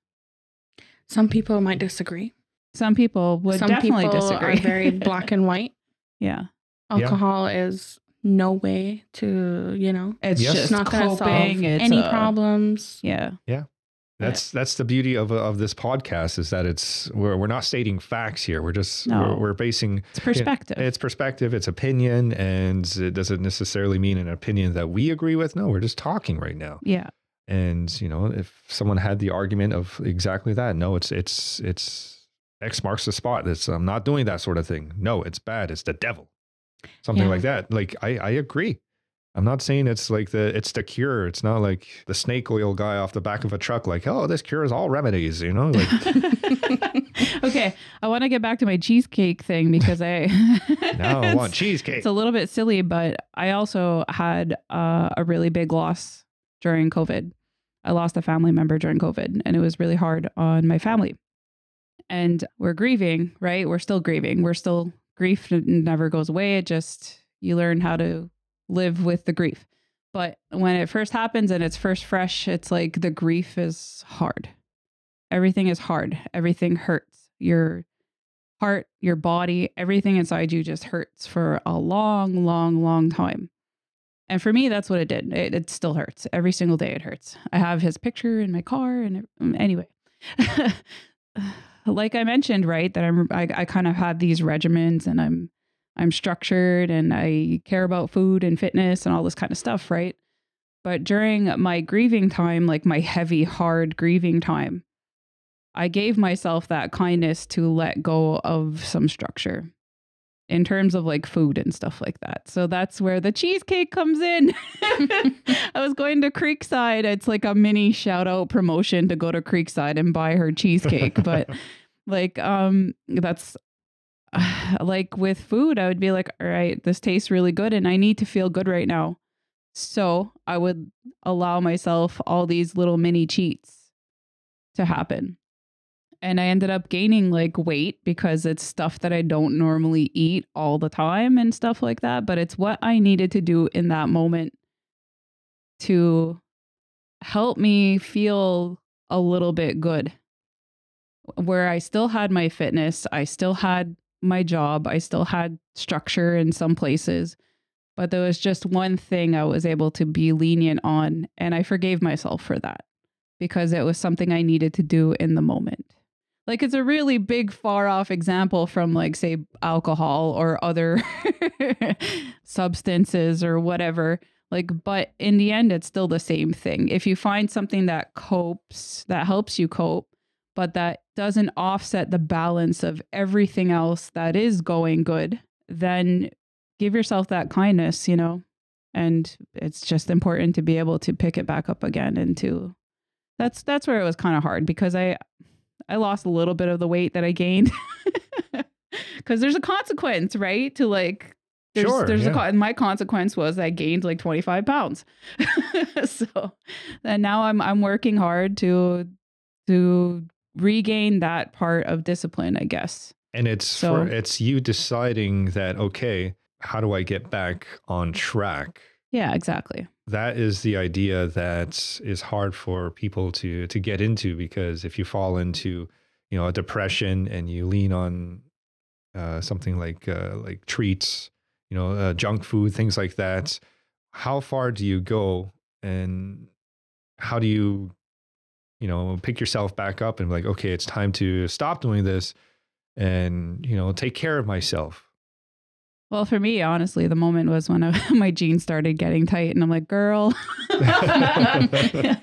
Some people might disagree. Some people would Some definitely people disagree. are very black and white. yeah, Alcohol is no way to, you know, it's Yes. just not going to solve. It's any a- problems. Yeah, Yeah. That's that's the beauty of of this podcast is that it's we're we're not stating facts here. We're just No. we're, we're basing it's perspective. It's perspective, it's opinion, and it doesn't necessarily mean an opinion that we agree with. No, we're just talking right now. yeah, And you know, if someone had the argument of exactly that, no, it's it's it's X marks the spot. It's I'm not doing that sort of thing. No, it's bad. It's the devil. Something Yeah. like that. Like I I agree. I'm not saying it's like the it's the cure. It's not like the snake oil guy off the back of a truck. Like, oh, this cures all remedies. You know, like okay, I want to get back to my cheesecake thing because I now I want cheesecake. It's a little bit silly, but I also had uh, a really big loss during COVID. I lost a family member during COVID, and it was really hard on my family. And we're grieving, right? We're still grieving. We're still grief never goes away. It just you learn how to live with the grief. But when it first happens and it's first fresh, it's like the grief is hard. Everything is hard. Everything hurts. Your heart, your body, everything inside you just hurts for a long, long, long time. And for me, that's what it did. It, it still hurts. Every single day it hurts. I have his picture in my car. And it- um, anyway, like I mentioned, right, that I'm, I, I kind of have these regimens and I'm, I'm structured and I care about food and fitness and all this kind of stuff, right? But during my grieving time, like my heavy, hard grieving time, I gave myself that kindness to let go of some structure in terms of like food and stuff like that. So that's where the cheesecake comes in. I was going to Creekside. It's like a mini shout out promotion to go to Creekside and buy her cheesecake. but like, um, that's like with food, I would be like, all right, this tastes really good and I need to feel good right now. So I would allow myself all these little mini cheats to happen. And I ended up gaining like weight because it's stuff that I don't normally eat all the time and stuff like that. But it's what I needed to do in that moment to help me feel a little bit good. Where I still had my fitness, I still had my job, I still had structure in some places, but there was just one thing I was able to be lenient on. And I forgave myself for that because it was something I needed to do in the moment. Like it's a really big, far off example from, like, say, alcohol or other substances or whatever. Like, but in the end, it's still the same thing. If you find something that copes, that helps you cope, but that doesn't offset the balance of everything else that is going good, then give yourself that kindness, you know? And it's just important to be able to pick it back up again and to that's that's where it was kind of hard because I I lost a little bit of the weight that I gained. Cuz there's a consequence, right? To like there's Sure, there's a yeah. con- my consequence was I gained like 25 pounds. so and now I'm I'm working hard to to regain that part of discipline, I guess. And it's So- for it's you deciding that okay, how do I get back on track? Yeah, exactly. That is the idea that is hard for people to to get into because if you fall into you know a depression and you lean on uh, something like uh, like treats, you know, uh, junk food, things like that, how far do you go and how do you you know, pick yourself back up and like, okay, it's time to stop doing this and, you know, take care of myself. Well, for me, honestly, the moment was when I, my jeans started getting tight, and I'm like, "Girl, all Yeah.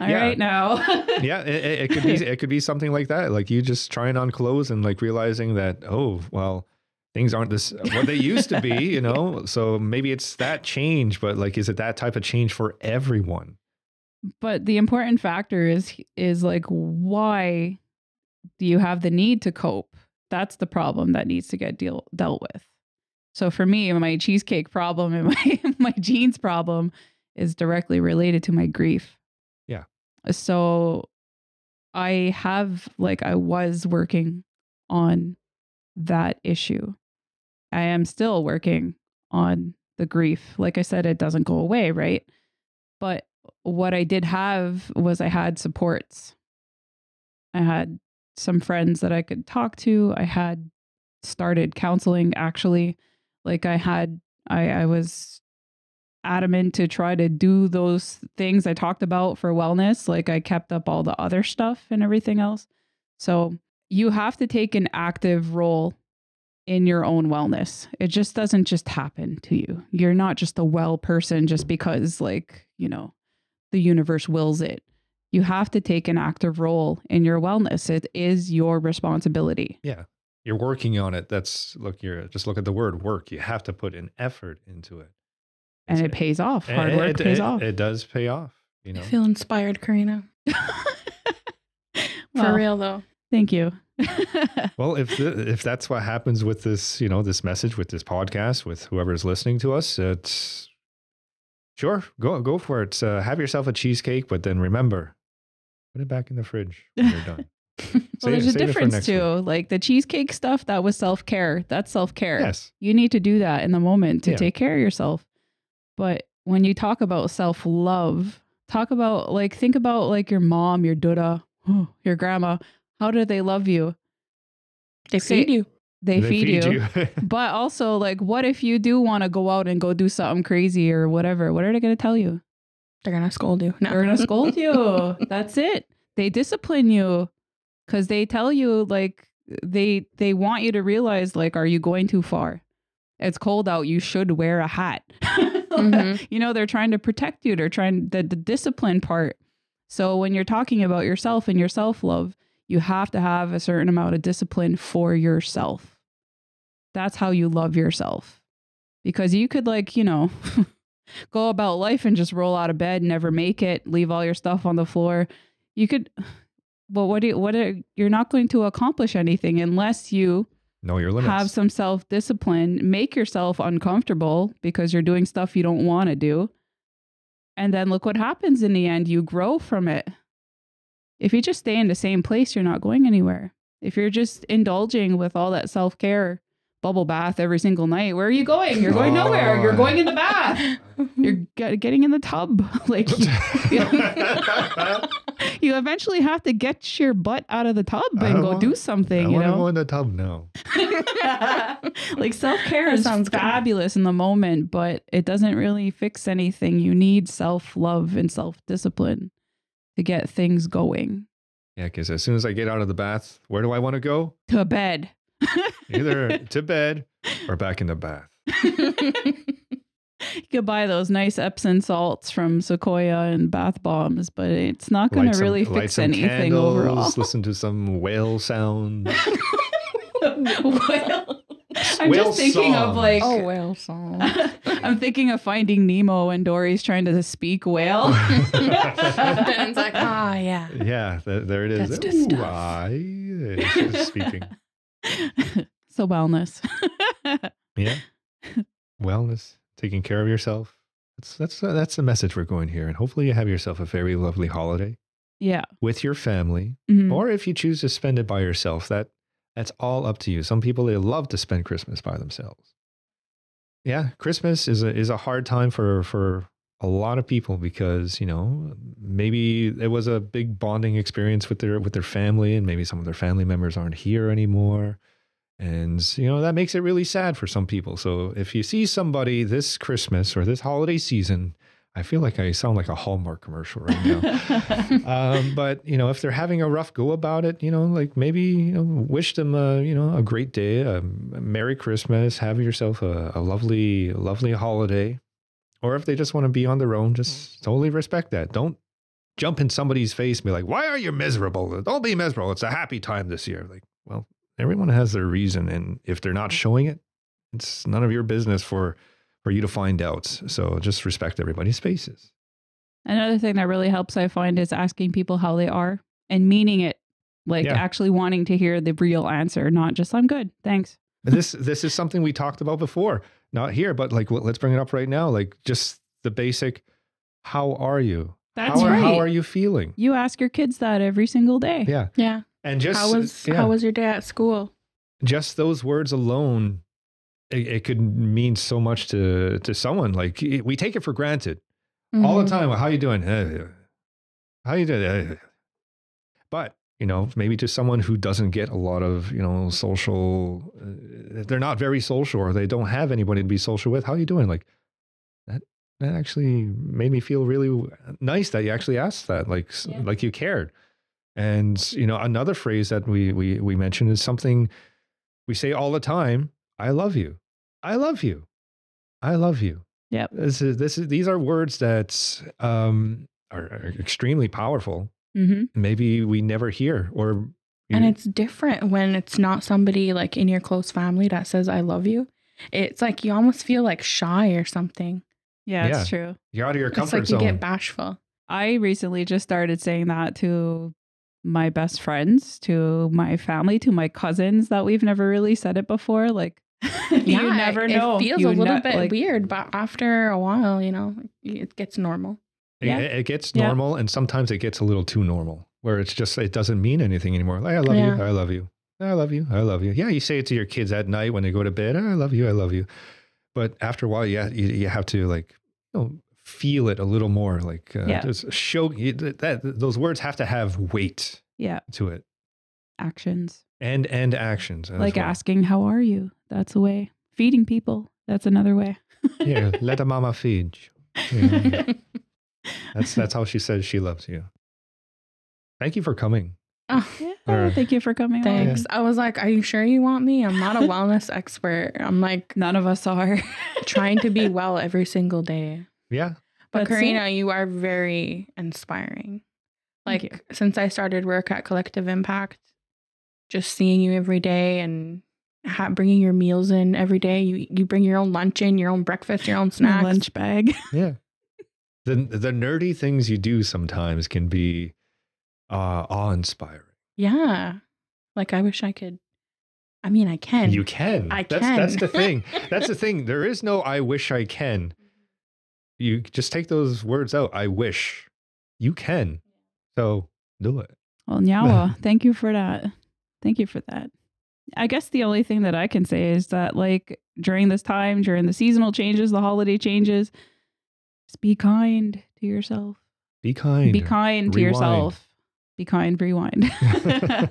right now." yeah, it, it- it could be it could be something like that. Like you just trying on clothes and like realizing that oh well, things aren't this what they used to be. You know, so maybe it's that change, but like, is it that type of change for everyone? but the important factor is is like why do you have the need to cope that's the problem that needs to get deal, dealt with so for me my cheesecake problem and my my jeans problem is directly related to my grief Yeah. so i have like i was working on that issue i am still working on the grief like i said it doesn't go away right but what I did have was I had supports. I had some friends that I could talk to. I had started counseling actually. Like I had I I was adamant to try to do those things I talked about for wellness. Like I kept up all the other stuff and everything else. So you have to take an active role in your own wellness. It just doesn't just happen to you. You're not just a well person just because like, you know, the universe wills it. You have to take an active role in your wellness. It is your responsibility. Yeah, you're working on it. That's look. You're just look at the word work. You have to put an effort into it, And It's- it pays off. it- Hard work it, pays it- off. It does pay off. You know. I feel inspired, Karina. Well, For real though. Thank you. Well, if the, if that's what happens with this, you know, this message with this podcast, with whoever's listening to us, it's sure go go for it. Uh, have yourself a cheesecake, but then remember, put it back in the fridge when you're done. Well, Save- there's a save it for difference too. week. Like the cheesecake stuff, that was self care. That's self care. Yes, You need to do that in the moment to Yeah. take care of yourself. But when you talk about self love, talk about like, think about like your mom, your duda, your grandma. How do they love you? They Say- feed you. They, feed, you. you. But also, like, what if you do want to go out and go do something crazy or whatever? What are they going to tell you? They're gonna scold you. No. They're going to scold you. That's it. They discipline you because they tell you, like, they they want you to realize, like, are you going too far? It's cold out. You should wear a hat. Mhm. You know, they're trying to protect you. They're trying the, the discipline part. So when you're talking about yourself and your self love, you have to have a certain amount of discipline for yourself. That's how you love yourself. Because you could, like, you know, go about life and just roll out of bed, never make it, leave all your stuff on the floor. You could, but what do you, what are, you're not going to accomplish anything unless you know your limits. have some self discipline, make yourself uncomfortable because you're doing stuff you don't want to do. And then look what happens in the end. You grow from it. If you just stay in the same place, you're not going anywhere. If you're just indulging with all that self care, bubble bath every single night, where are you going? You're going nowhere. You're going in the bath. You're get, getting in the tub. Like you eventually have to get your butt out of the tub and go want- do I something. You want to know, go in the tub now. like self care That is sounds good. fabulous in the moment, but it doesn't really fix anything. You need self love and self discipline to get things going. Yeah, because as soon as I get out of the bath, where do I want to go? To bed. Either to bed or back in the bath. You could buy those nice Epsom salts from Sequoia and bath bombs, but it's not going to some- really light fix some anything candles, overall. Listen to some whale sounds. well, I'm Whale just thinking of like. oh whale song. I'm thinking of finding Nemo and Dory's trying to speak whale. Ben's like, ah, yeah. Yeah, th- there it is. That's the Ooh. I speaking. so wellness. Yeah, wellness, taking care of yourself. That's that's that's the message we're going here, and hopefully you have yourself a very lovely holiday yeah. with your family, Mhm. or if you choose to spend it by yourself. That that's all up to you. Some people they love to spend Christmas by themselves. Yeah, Christmas is a is a hard time for for a lot of people because you know maybe it was a big bonding experience with their with their family, and maybe some of their family members aren't here anymore. And, you know, that makes it really sad for some people. So if you see somebody this Christmas or this holiday season, I feel like I sound like a Hallmark commercial right now. um, but you know, if they're having a rough go about it, you know, like maybe you know, wish them a you know a great day, a Merry Christmas, have yourself a, a lovely, lovely holiday. Or if they just want to be on their own, just totally respect that. Don't jump in somebody's face and be like, "Why are you miserable? Don't be miserable. It's a happy time this year." Like, well, everyone has their reason, and if they're not showing it, it's none of your business for for you to find out. So just respect everybody's faces. Another thing that really helps, I find, is asking people how they are and meaning it, like Yeah. actually wanting to hear the real answer, not just "I'm good, thanks." This this is something we talked about before, not here, but like let's bring it up right now. Like just the basic, how are you? That's how, are, how are you feeling? You ask your kids that every single day. Yeah, yeah. And just how was yeah, how was your day at school? just those words alone, it, it could mean so much to to someone. Like we take it for granted all the Mhm. time. How you doing? "Uh, how you doing? Uh, But you know, maybe to someone who doesn't get a lot of you know social, uh, they're not very social, or they don't have anybody to be social with. How are you doing? Like that. That actually made me feel really nice that you actually asked that, like Yeah. like you cared. And you know, another phrase that we we we mentioned is something we say all the time. I love you. I love you. I love you. Yep. This is this is these are words that um, are, are extremely powerful. Mm-hmm. Maybe we never hear, or And you- it's different when it's not somebody like in your close family that says I love you. It's like you almost feel like shy or something. Yeah, Yeah. it's true. you're out of your comfort zone. It's comfort like you zone. get bashful. I recently just started saying that to my best friends, to my family, to my cousins that we've never really said it before. Like, you never know. It feels You a little ne- bit like- weird, but after a while, you know, it gets normal. It- Yeah. It, it gets Yeah. normal, and sometimes it gets a little too normal, where it's just it doesn't mean anything anymore. Like I love Yeah. you, I love you, I love you, I love you. Yeah, you say it to your kids at night when they go to bed. I love you, I love you. But after a while, yeah, you, you have to like you know, feel it a little more. Like uh, Yeah. just show that, that those words have to have weight Yeah, to it, actions. and and actions. like well. asking, How are you? That's a way. Feeding people. That's another way. Yeah, let a mama feed you. Yeah. That's that's how she says she loves you. Thank you for coming. Oh, Yeah. Or- thank you for coming. on. thanks. I was like, Are you sure you want me? I'm not a wellness expert. I'm like None of us are. trying to be well every single day. Yeah, But That's Karina, you are very inspiring. Like since I started work at Collective Impact, just seeing you every day and ha- bringing your meals in every day. You you bring your own lunch in, your own breakfast, your own snacks. Lunch bag. yeah. The the nerdy things you do sometimes can be uh, awe inspiring. Yeah, like I wish I could. I mean, I can. You can. I that's that's the thing. That's the thing. There is no I wish I can. You just take those words out. I wish. You can. So do it. Well, Nyawa, thank you for that. Thank you for that. I guess the only thing that I can say is that, like, during this time, during the seasonal changes, the holiday changes, just be kind to yourself. Be kind. Be kind to Rewind. yourself. Be kind, rewind.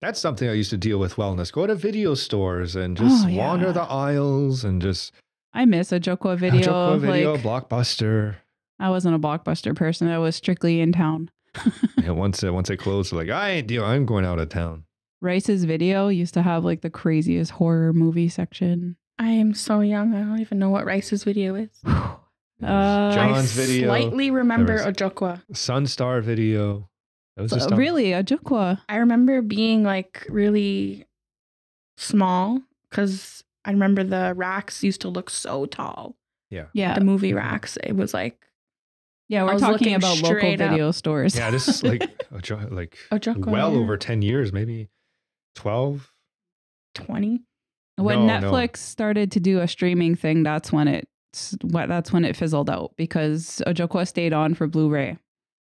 That's something I used to deal with wellness. Go to video stores and oh, just Oh, yeah. wander the aisles and just I miss a Joko video. Joko video, Like, blockbuster. I wasn't a blockbuster person. I was strictly in town. Yeah, once it once it closed, like I ain't deal. I'm going out of town. Rice's video used to have like the craziest horror movie section. I am so young. I don't even know what Rice's video is. Uh, John's I video, slightly remember There was- Ojokwa. Sunstar video. That was just Uh, really, a Jukwa. I remember being like really small because I remember the racks used to look so tall. Yeah. Yeah. The movie racks. It was like Yeah, we're talking about local up. video stores. Yeah, this is like a jo- like Ojokwa. well yeah. over ten years, maybe twelve. 20. when No, no. Netflix started to do a streaming thing, that's when it what that's when it fizzled out because Ojokwa stayed on for Blu-ray.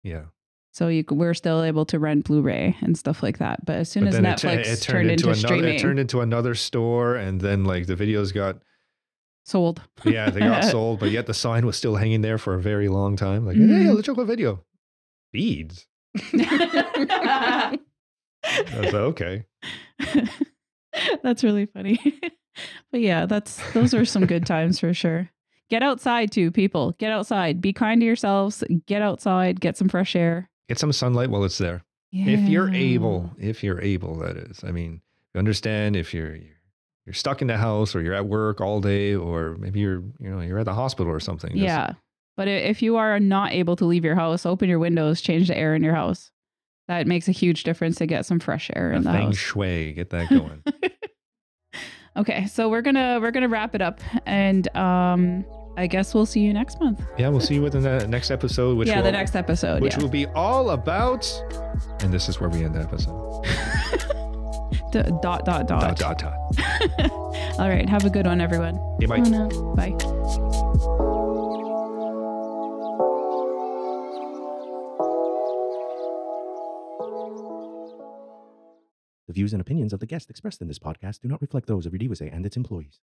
Yeah, So you we're still able to rent Blu-ray and stuff like that. But as soon but as it, Netflix t- it turned, into, another. streaming, It turned into another store, and then like the videos got sold. yeah they got sold, but yet the sign was still hanging there for a very long time. Like Mhm. hey, let's check a video. Beads. I was like, okay. that's really funny. but yeah, that's those are some good times for sure. get outside too, people. Get outside. Be kind to yourselves. Get outside. Get some fresh air. Get some sunlight while it's there. If you're able, if you're able, that is. I mean, you understand if you're you're you're stuck in the house or you're at work all day or maybe you're you know you're at the hospital or something. Just- Yeah. But if you are not able to leave your house, open your windows, change the air in your house. That makes a huge difference to get some fresh air in the feng house. shui, get that going. okay, so we're gonna we're gonna wrap it up, and um, I guess we'll see you next month. yeah, we'll see you within the next episode, which yeah, will, the next episode. which yeah. will be all about. And this is where we end the episode. D- dot dot Dot dot. dot dot. All right, have a good one, everyone. Okay, bye. Oh, no. Bye. The views and opinions of the guests expressed in this podcast do not reflect those of Redeewase and its employees.